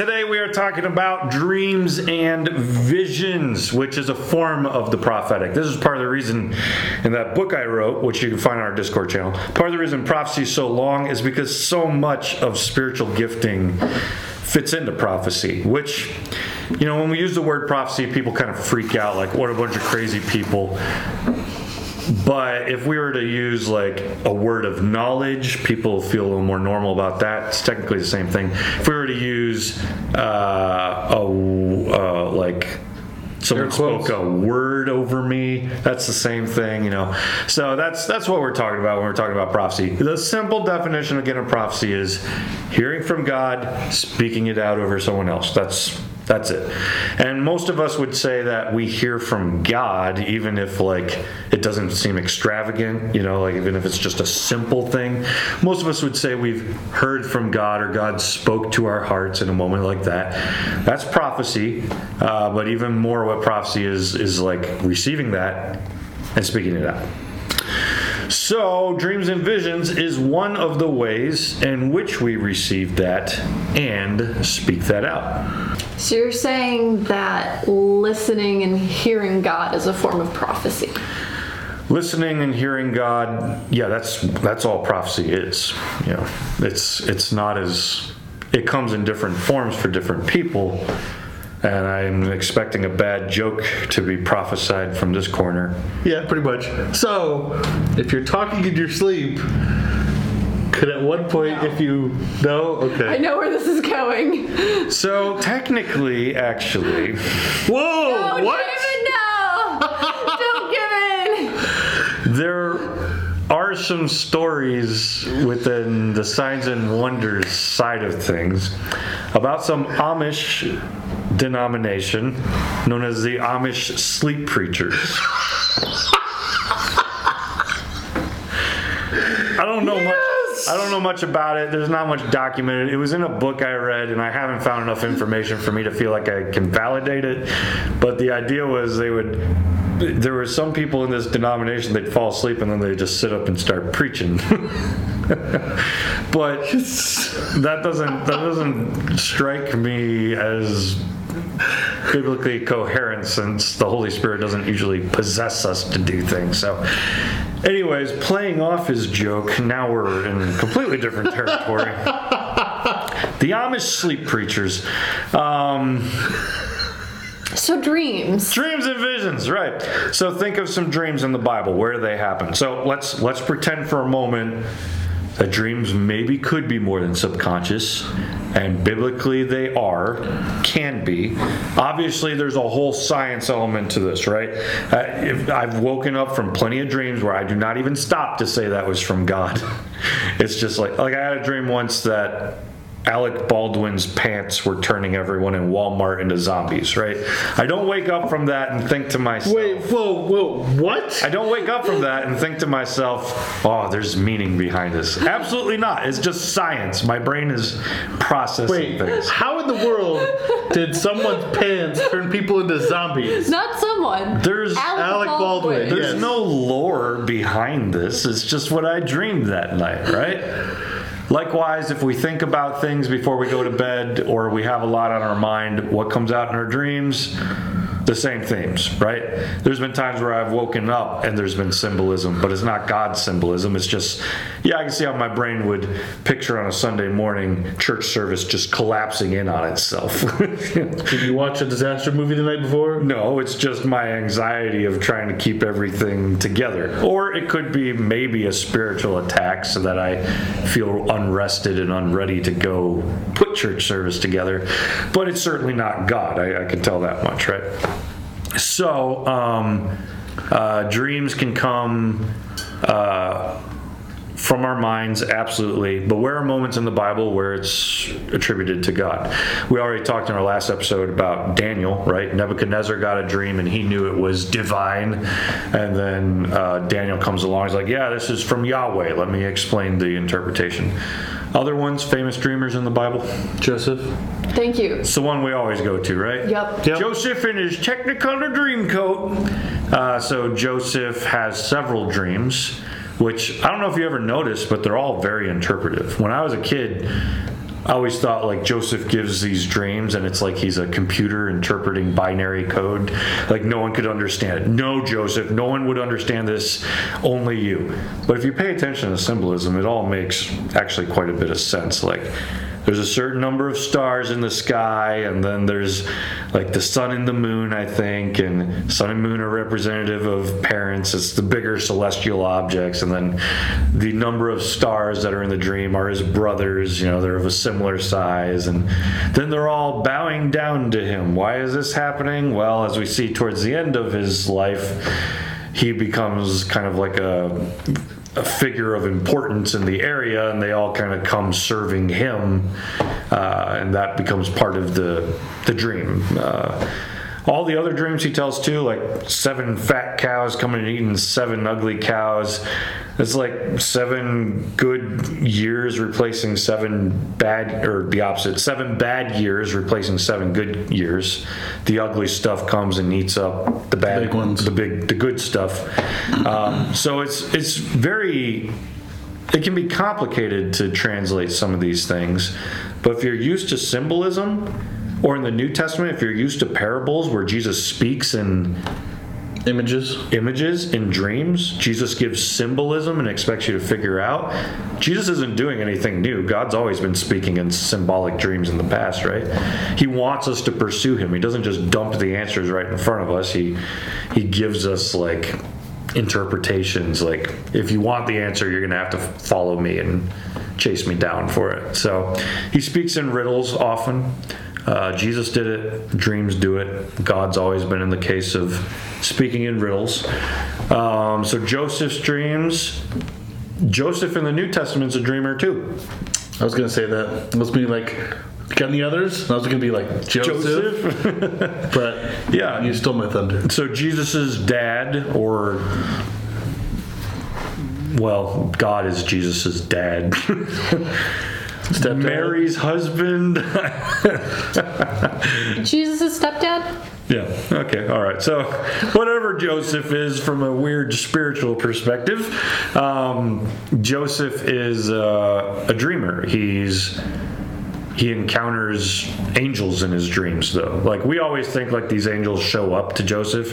today we are talking about dreams and visions, which is a form of the prophetic. This is part of the reason in that book I wrote, which you can find on our Discord channel. Part of the reason prophecy is so long is because so much of spiritual gifting fits into prophecy, which, you know, when we use the word prophecy, people kind of freak out like, what a bunch of crazy people. But if we were to use like a word of knowledge, people feel a little more normal about that. It's technically the same thing. If we were to use uh, a uh, like someone spoke a word over me, that's the same thing, you know. So that's that's what we're talking about when we're talking about prophecy. The simple definition again of prophecy is hearing from God, speaking it out over someone else. That's that's it. And most of us would say that we hear from God, even if like it doesn't seem extravagant, you know, like even if it's just a simple thing. Most of us would say we've heard from God or God spoke to our hearts in a moment like that. That's prophecy. Uh, but even more, what prophecy is is like receiving that and speaking it out. So, dreams and visions is one of the ways in which we receive that and speak that out. So you're saying that listening and hearing God is a form of prophecy. listening and hearing God, yeah, that's that's all prophecy is. You know, it's it's not as it comes in different forms for different people. And I'm expecting a bad joke to be prophesied from this corner. Yeah, pretty much. So, if you're talking in your sleep, could at one point, No. if you no, okay. I okay. know where this is going. So technically, actually, Whoa! Oh, what? David, no! Don't give in! there are some stories within the signs and wonders side of things about some Amish denomination known as the Amish sleep preachers. I don't know much. I don't know much about it. There's not much documented. It was in a book I read, and I haven't found enough information for me to feel like I can validate it. But the idea was they would. There were some people in this denomination they'd fall asleep and then they'd just sit up and start preaching. but that doesn't that doesn't strike me as biblically coherent since the Holy Spirit doesn't usually possess us to do things. So, anyways, playing off his joke, now we're in completely different territory. the Amish sleep preachers. Um, So dreams. Dreams and visions, right? So think of some dreams in the Bible. Where do they happen? So let's let's pretend for a moment that dreams maybe could be more than subconscious, and biblically they are, can be. Obviously, there's a whole science element to this, right? Uh, I've woken up from plenty of dreams where I do not even stop to say that was from God. It's just like like I had a dream once that Alec Baldwin's pants were turning everyone in Walmart into zombies, right? I don't wake up from that and think to myself. Wait, whoa, whoa, what? I don't wake up from that and think to myself, oh, there's meaning behind this. Absolutely not. It's just science. My brain is processing Wait, things. how in the world did someone's pants turn people into zombies? Not someone. There's Alec Baldwin. There's Yes. no lore behind this. It's just what I dreamed that night, right? Likewise, if we think about things before we go to bed or we have a lot on our mind, what comes out in our dreams? The same themes, right? There's been times where I've woken up and there's been symbolism, but it's not God's symbolism. It's just, yeah, I can see how my brain would picture on a Sunday morning church service just collapsing in on itself. Did you watch a disaster movie the night before? No, it's just my anxiety of trying to keep everything together. Or it could be maybe a spiritual attack so that I feel unrested and unready to go put church service together. But it's certainly not God. I, I can tell that much, right? So, um, uh, dreams can come. Uh, from our minds, absolutely. But where are moments in the Bible where it's attributed to God? We already talked in our last episode about Daniel, right? Nebuchadnezzar got a dream and he knew it was divine. And then uh, Daniel comes along. He's like, Yeah, this is from Yahweh. Let me explain the interpretation. Other ones, famous dreamers in the Bible? Joseph? Thank you. It's the one we always go to, right? Yep. Yep. Joseph in his Technicolor dream coat. Uh, so Joseph has several dreams, which I don't know if you ever noticed, but they're all very interpretive. When I was a kid, I always thought like Joseph gives these dreams and it's like he's a computer interpreting binary code. Like no one could understand it. No, Joseph, no one would understand this, only you. But if you pay attention to symbolism, it all makes actually quite a bit of sense. Like there's a certain number of stars in the sky, and then there's like the sun and the moon, I think, and sun and moon are representative of parents. It's the bigger celestial objects, and then the number of stars that are in the dream are his brothers. You know, they're of a similar size, and then they're all bowing down to him. Why is this happening? Well, as we see towards the end of his life, he becomes kind of like a a figure of importance in the area, and they all kind of come serving him, uh, and that becomes part of the the dream. Uh, all the other dreams he tells too, like seven fat cows coming and eating seven ugly cows. It's like seven good years replacing seven bad, or the opposite, seven bad years replacing seven good years. The ugly stuff comes and eats up the bad Big ones. the big, the good stuff. Um, so it's it's very it can be complicated to translate some of these things, but if you're used to symbolism, or in the New Testament, if you're used to parables where Jesus speaks in Images. images in dreams, Jesus gives symbolism and expects you to figure out. Jesus isn't doing anything new. God's always been speaking in symbolic dreams in the past, right? He wants us to pursue him. He doesn't just dump the answers right in front of us. He he gives us like interpretations like if you want the answer, you're going to have to follow me and chase me down for it. So, he speaks in riddles often. Uh, Jesus did it, dreams do it. God's always been in the case of speaking in riddles. Um, so Joseph's dreams. Joseph in the New Testament's a dreamer too. I was gonna say that. Let's be like, got any others? I was gonna be like Joseph, but Yeah. you stole my thunder. So Jesus's dad, or well, God is Jesus's dad. Stepdad. Mary's husband. Jesus' stepdad? Yeah. Okay. All right. So, whatever Joseph is from a weird spiritual perspective, um, Joseph is uh, a dreamer. He's he encounters angels in his dreams, though. Like we always think, like these angels show up to Joseph.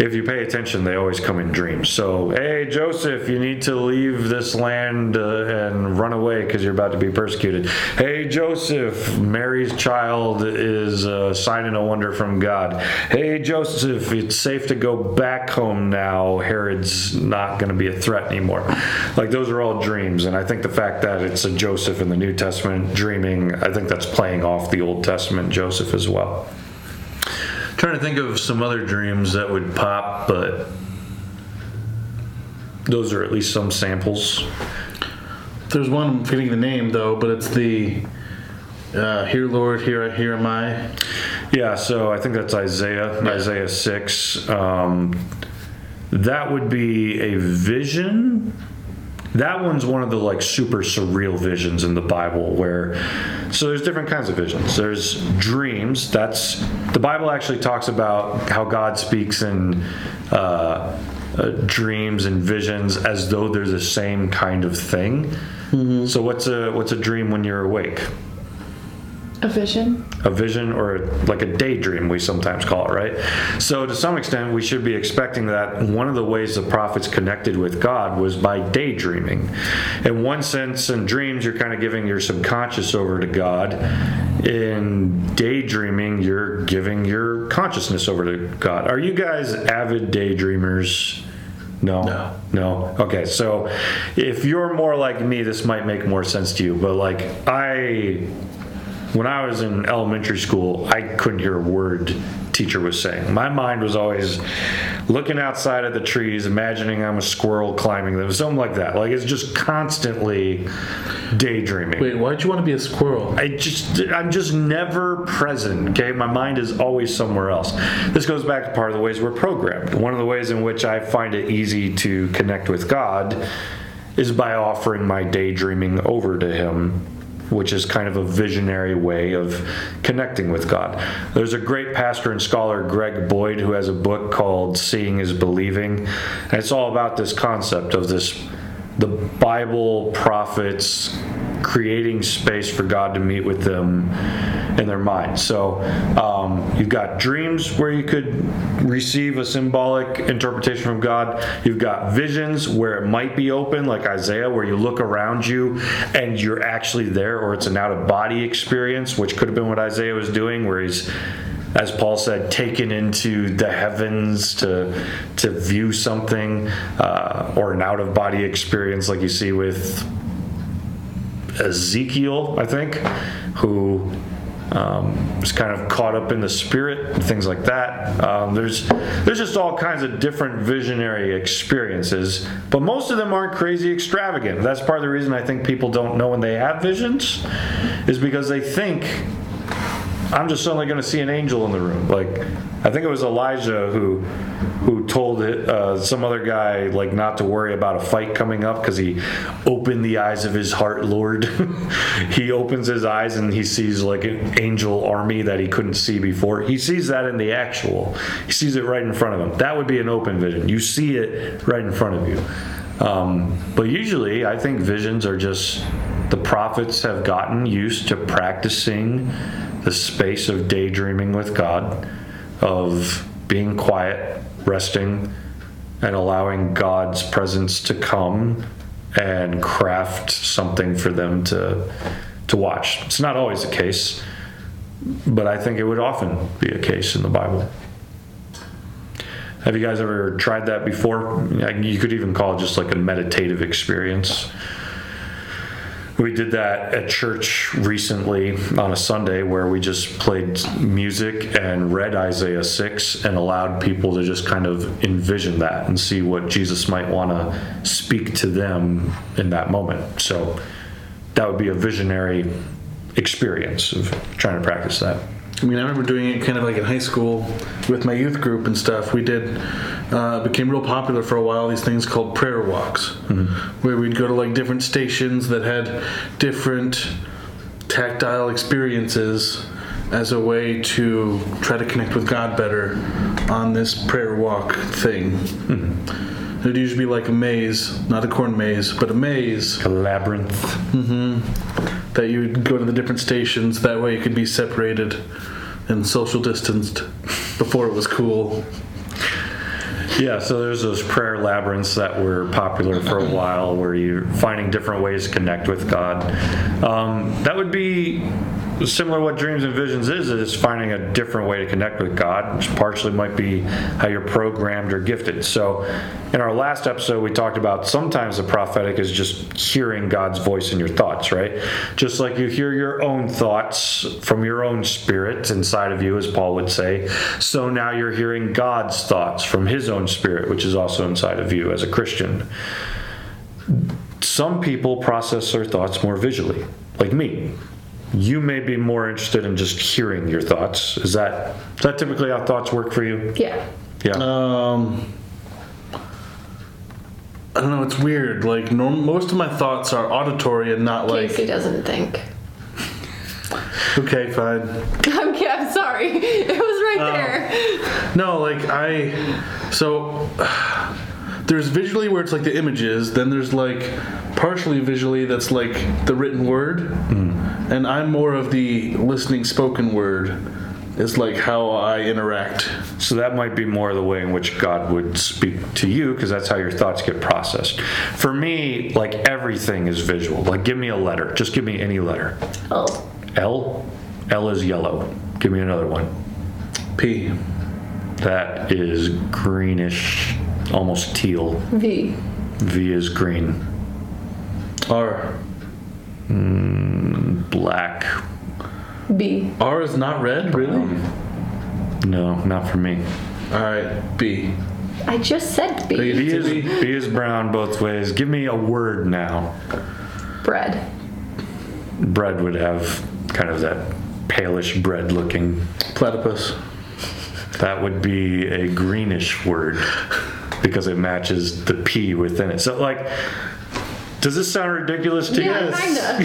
If you pay attention, they always come in dreams. So, hey, Joseph, you need to leave this land uh, and run away because you're about to be persecuted. Hey, Joseph, Mary's child is a sign and a wonder from God. Hey, Joseph, it's safe to go back home now. Herod's not going to be a threat anymore. Like those are all dreams, and I think the fact that it's a Joseph in the New Testament dreaming, I think that's playing off the Old Testament Joseph as well. Trying to think of some other dreams that would pop, but those are at least some samples. There's one I'm forgetting the name though, but it's the uh, "Here, Lord, here, here am I." Yeah, so I think that's Isaiah, Isaiah 6. Um, that would be a vision. That one's one of the like super surreal visions in the Bible where so there's different kinds of visions. There's dreams. That's the Bible actually talks about how God speaks in uh, uh, dreams and visions as though they're the same kind of thing. So what's a what's a dream when you're awake? A vision? a vision or like a daydream we sometimes call it right so to some extent we should be expecting that one of the ways the prophets connected with god was by daydreaming in one sense in dreams you're kind of giving your subconscious over to god in daydreaming you're giving your consciousness over to god are you guys avid daydreamers no. No. No. Okay. So if you're more like me, this might make more sense to you. But like I when I was in elementary school, I couldn't hear a word teacher was saying. My mind was always looking outside at the trees, imagining I'm a squirrel climbing them, something like that. Like it's just constantly daydreaming. Wait, why'd you want to be a squirrel? I just I'm just never present. Okay, my mind is always somewhere else. This goes back to part of the ways we're programmed. One of the ways in which I find it easy to connect with God is by offering my daydreaming over to Him, which is kind of a visionary way of connecting with God. There's a great pastor and scholar, Greg Boyd, who has a book called Seeing is Believing, and it's all about this concept of this the Bible prophets creating space for God to meet with them in their mind. So um, you've got dreams where you could receive a symbolic interpretation from God. You've got visions where it might be open, like Isaiah, where you look around you and you're actually there, or it's an out of body experience, which could have been what Isaiah was doing, where he's as Paul said, taken into the heavens to to view something, uh, or an out of body experience, like you see with Ezekiel, I think, who um, was kind of caught up in the spirit things like that. Um, there's there's just all kinds of different visionary experiences, but most of them aren't crazy extravagant. That's part of the reason I think people don't know when they have visions, is because they think I'm just suddenly going to see an angel in the room. Like, I think it was Elijah who who told it, uh, some other guy like not to worry about a fight coming up because he opened the eyes of his heart, Lord. he opens his eyes and he sees like an angel army that he couldn't see before. He sees that in the actual. He sees it right in front of him. That would be an open vision. You see it right in front of you. Um, but usually, I think visions are just the prophets have gotten used to practicing the space of daydreaming with God, of being quiet, resting, and allowing God's presence to come and craft something for them to to watch. It's not always the case, but I think it would often be a case in the Bible. Have you guys ever tried that before? You could even call it just like a meditative experience. We did that at church recently on a Sunday where we just played music and read Isaiah 6 and allowed people to just kind of envision that and see what Jesus might want to speak to them in that moment. So that would be a visionary experience of trying to practice that. I mean, I remember doing it kind of like in high school with my youth group and stuff. We did, uh, became real popular for a while, these things called prayer walks, where we'd go to like different stations that had different tactile experiences as a way to try to connect with God better on this prayer walk thing. It'd usually be like a maze, not a corn maze, but a maze A labyrinth. that you would go to the different stations. That way, you could be separated and social distanced before it was cool. Yeah, so there's those prayer labyrinths that were popular for a while where you're finding different ways to connect with God. Um, that would be similar to what dreams and visions is, is finding a different way to connect with God, which partially might be how you're programmed or gifted. So in our last episode, we talked about sometimes the prophetic is just hearing God's voice in your thoughts, right? Just like you hear your own thoughts from your own spirit inside of you, as Paul would say. So now you're hearing God's thoughts from his own spirit, which is also inside of you as a Christian. Some people process their thoughts more visually, like me. You may be more interested in just hearing your thoughts. Is that is that typically how thoughts work for you? Yeah. Yeah. Um, I don't know. It's weird. Like norm- most of my thoughts are auditory and not like. Casey doesn't think. Okay, fine. I'm, I'm sorry. It was right Oh. there. No, like I. So there's visually where it's like the images. Then there's like partially visually that's like the written word, hmm. and I'm more of the listening spoken word. Is like how I interact. So that might be more the way in which God would speak to you because that's how your thoughts get processed. For me, like everything is visual. Like give me a letter. Just give me any letter. L. L. L is yellow. Give me another one. P. That is greenish, almost teal. V. V is green. R. Hmm, black. B. R is not red, really. Um, no, not for me. All right, B. I just said B. B. B is, B. B is brown both ways. Give me a word now. Bread. Bread would have kind of that palish bread looking. Platypus. That would be a greenish word because it matches the P within it. So, like, Does this sound ridiculous to Yeah, you?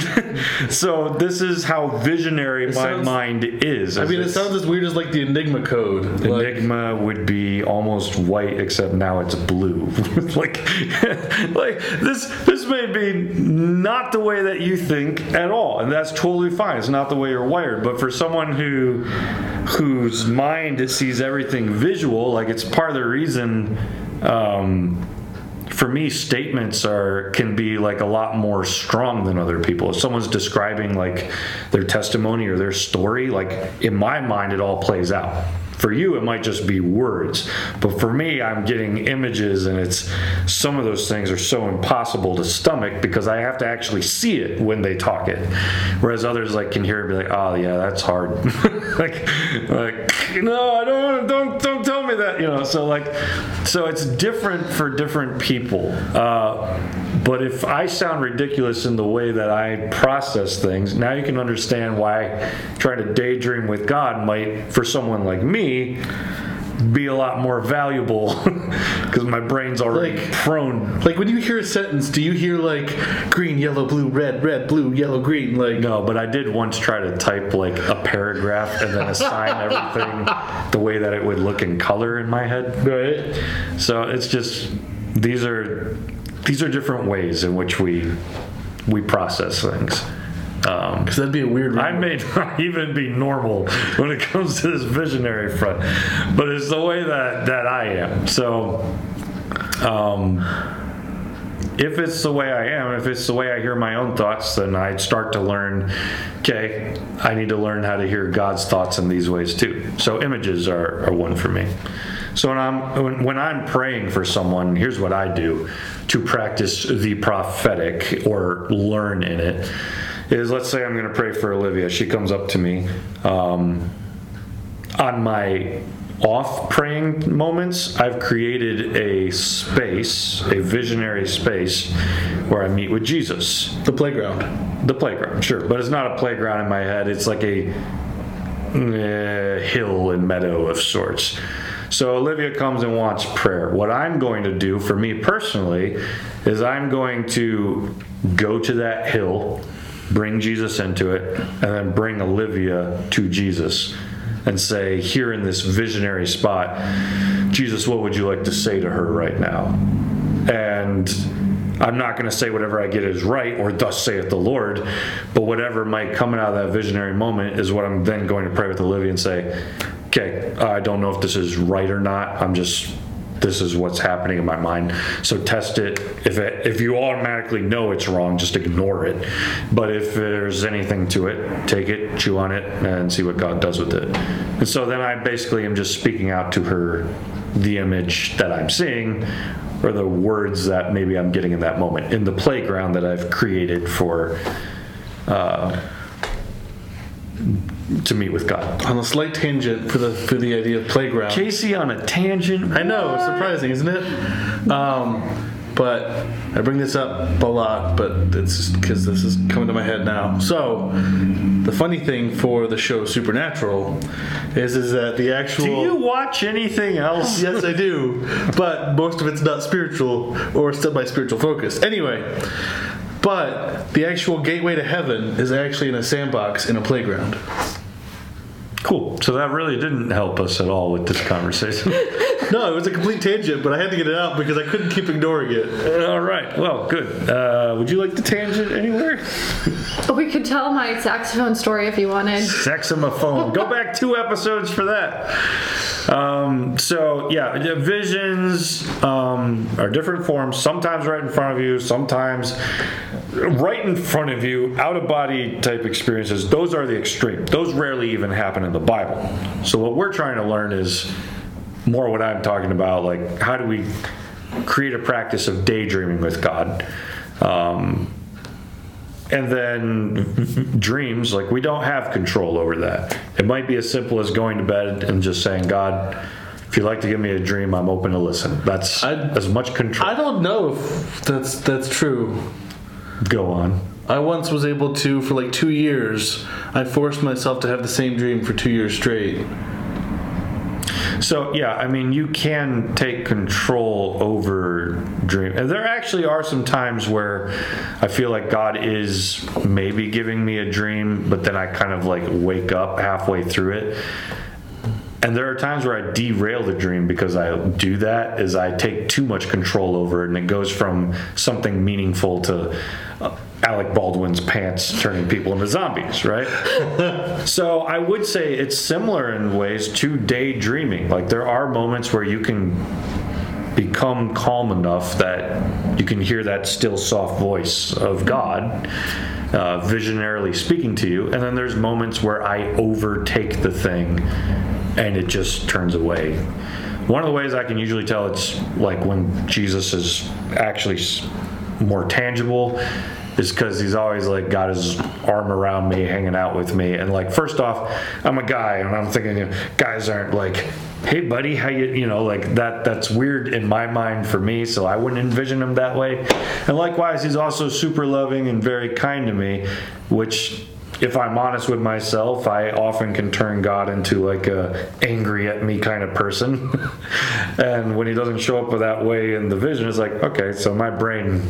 kinda. So this is how visionary my sounds- mind is. I mean, it sounds as weird as like the Enigma code. Like, Enigma would be almost white, except now it's blue. like, like this. This may be not the way that you think at all, and that's totally fine. It's not the way you're wired. But for someone who, whose mind sees everything visual, like it's part of the reason. Um, for me statements are can be like a lot more strong than other people. If someone's describing like their testimony or their story like in my mind it all plays out for you it might just be words but for me i'm getting images and it's some of those things are so impossible to stomach because i have to actually see it when they talk it. Whereas others like can hear it and be like oh yeah that's hard. Like like no i don't don't don't tell me that you know so like so it's different for different people. Uh, but if i sound ridiculous in the way that i process things now you can understand why trying to daydream with god might for someone like me be a lot more valuable because my brain's already Like- prone like when you hear a sentence, do you hear like green, yellow, blue, red, red, blue, yellow, green? Like No, but I did once try to type like a paragraph and then assign everything the way that it would look in color in my head. right? So it's just these are these are different ways in which we we process things. Um, Because that'd be a weird. I may not even be normal when it comes to this visionary front, but it's the way that that I am. So, um, if it's the way I am, if it's the way I hear my own thoughts, then I'd start to learn. Okay, I need to learn how to hear God's thoughts in these ways too. So images are, are one for me. So when I'm when, when I'm praying for someone, here's what I do to practice the prophetic or learn in it. Is let's say I'm going to pray for Olivia. She comes up to me. Um, on my off praying moments, I've created a space, a visionary space, where I meet with Jesus. the playground. The playground, sure, but it's not a playground in my head. It's like a eh, hill and meadow of sorts. So Olivia comes and wants prayer. What I'm going to do for me personally is I'm going to go to that hill, bring Jesus into it, and then bring Olivia to Jesus and say, here in this visionary spot, Jesus, what would you like to say to her right now? And I'm not going to say whatever I get is right or thus saith the Lord, but whatever might come out of that visionary moment is what I'm then going to pray with Olivia and say, okay, I don't know if this is right or not. I'm just, this is what's happening in my mind. So test it. If it, if you automatically know it's wrong, just ignore it. But if there's anything to it, take it, chew on it, and see what God does with it. And so then I basically am just speaking out to her the image that I'm seeing or the words that maybe I'm getting in that moment in the playground that I've created for uh, to meet with God. On a slight tangent for the for the idea of playground. Casey on a tangent. I know, surprising, isn't it? Um, but I bring this up a lot, but it's just because this is coming to my head now. So, the funny thing for the show Supernatural is is that the actual. Do you watch anything else? Yes, I do, but most of it's not spiritual or semi-spiritual focused. Anyway, but the actual gateway to heaven is actually in a sandbox in a playground. Cool. So that really didn't help us at all with this conversation. No, it was a complete tangent, but I had to get it out because I couldn't keep ignoring it. all right. Well, good. Uh, would you like the tangent anywhere? We could tell my saxophone story if you wanted. Saxophone. Go back two episodes for that. Um, so yeah, the visions um, are different forms. Sometimes right in front of you. Sometimes right in front of you. Out of body type experiences. Those are the extreme. Those rarely even happen in the Bible. So what we're trying to learn is more what I'm talking about. Like how do we create a practice of daydreaming with God? Um, and then dreams, like we don't have control over that. It might be as simple as going to bed and just saying, God, if you'd like to give me a dream, I'm open to listen. That's I- as much control. I don't know if that's that's true. Go on. I once was able to, for like two years, I forced myself to have the same dream for two years straight. So yeah, I mean, you can take control over dream. And there actually are some times where I feel like God is maybe giving me a dream, but then I kind of like wake up halfway through it. And there are times where I derail the dream because I do that is I take too much control over it and it goes from something meaningful to uh, Alec Baldwin's pants turning people into zombies, right? so I would say it's similar in ways to daydreaming. Like there are moments where you can become calm enough that you can hear that still soft voice of God uh, visionarily speaking to you. And then there's moments where I overtake the thing and it just turns away. One of the ways I can usually tell it's like when Jesus is actually more tangible is because he's always like got his arm around me, hanging out with me. And like, first off, I'm a guy, and I'm thinking, you know, guys aren't like, hey, buddy, how you, you know, like that. That's weird in my mind for me, so I wouldn't envision him that way. And likewise, he's also super loving and very kind to me, which if I'm honest with myself, I often can turn God into like a angry at me kind of person. and when he doesn't show up that way in the vision, it's like, okay, so my brain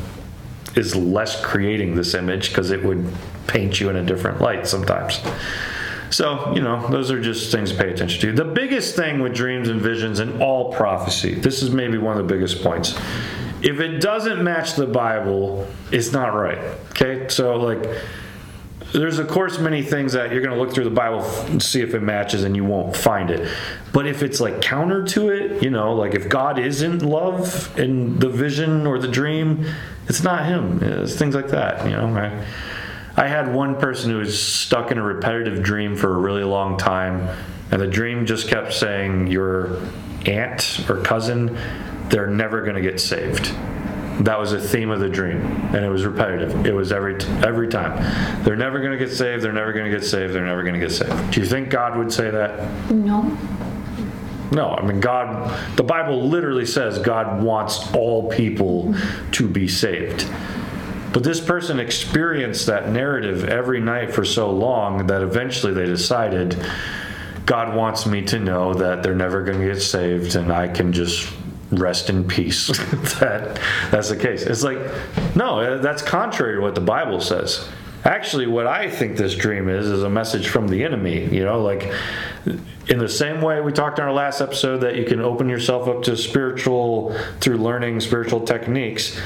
is less creating this image because it would paint you in a different light sometimes. So, you know, those are just things to pay attention to. The biggest thing with dreams and visions and all prophecy, this is maybe one of the biggest points. If it doesn't match the Bible, it's not right. Okay? So, like, there's of course many things that you're going to look through the bible and see if it matches and you won't find it. But if it's like counter to it you know like if god isn't love in the vision or the dream it's not him. It's things like that you know? I, I had one person who was stuck in a repetitive dream for a really long time and the dream just kept saying your aunt or cousin they're never going to get saved that was a theme of the dream, and it was repetitive. It was every every time. They're never going to get saved. They're never going to get saved. They're never going to get saved. Do you think God would say that? No. No. I mean, God. The Bible literally says God wants all people to be saved. But this person experienced that narrative every night for so long that eventually they decided God wants me to know that they're never going to get saved, and I can just rest in peace that that's the case. It's like, no, uh, that's contrary to what the Bible says. Actually, what I think this dream is is a message from the enemy. You know, like in the same way we talked in our last episode that you can open yourself up to spiritual through learning spiritual techniques.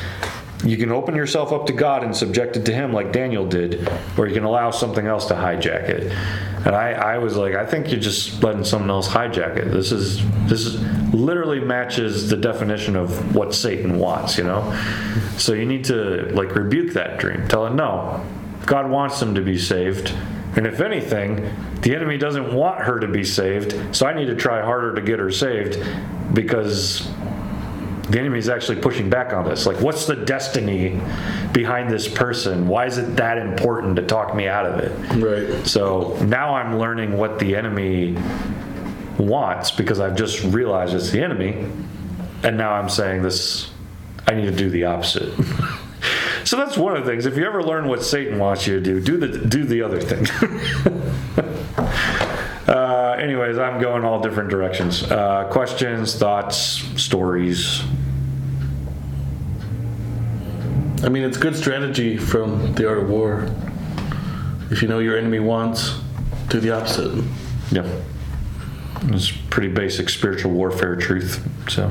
You can open yourself up to God and subject it to Him like Daniel did, or you can allow something else to hijack it. And I, I was like, I think you're just letting someone else hijack it. This is this is literally matches the definition of what Satan wants, you know. So you need to like rebuke that dream. Tell it no. God wants them to be saved. And if anything, the enemy doesn't want her to be saved, so I need to try harder to get her saved because the enemy is actually pushing back on this. Like, what's the destiny behind this person? Why is it that important to talk me out of it? Right. So now I'm learning what the enemy wants because I've just realized it's the enemy. And now I'm saying this, I need to do the opposite. so that's one of the things. If you ever learn what Satan wants you to do, do the, do the other thing. uh, anyways, I'm going all different directions. Uh, questions, thoughts, stories. I mean, it's good strategy from the art of war. If you know your enemy wants, do the opposite. Yeah. It's pretty basic spiritual warfare truth. So.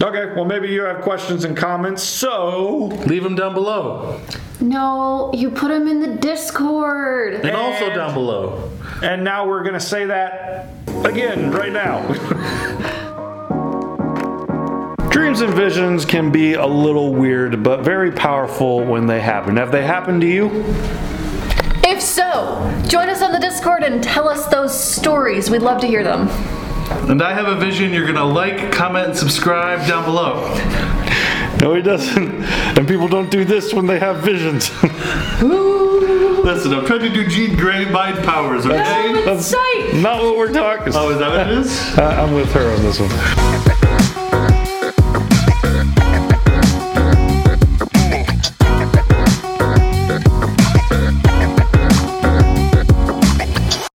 Okay, well, maybe you have questions and comments. So, Leave them down below. No, you put them in the Discord. And also down below. and now we're going to say that again right now. Dreams and visions can be a little weird, but very powerful when they happen. Have they happened to you? If so, join us on the Discord and tell us those stories. We'd love to hear them. And I have a vision you're going to like, comment, and subscribe down below. No, he doesn't. And people don't do this when they have visions. Listen, I'm trying to do Jean Grey mind powers, okay? It's sight. Not what we're talking. about. Oh, is that what it is? I- I'm with her on this one.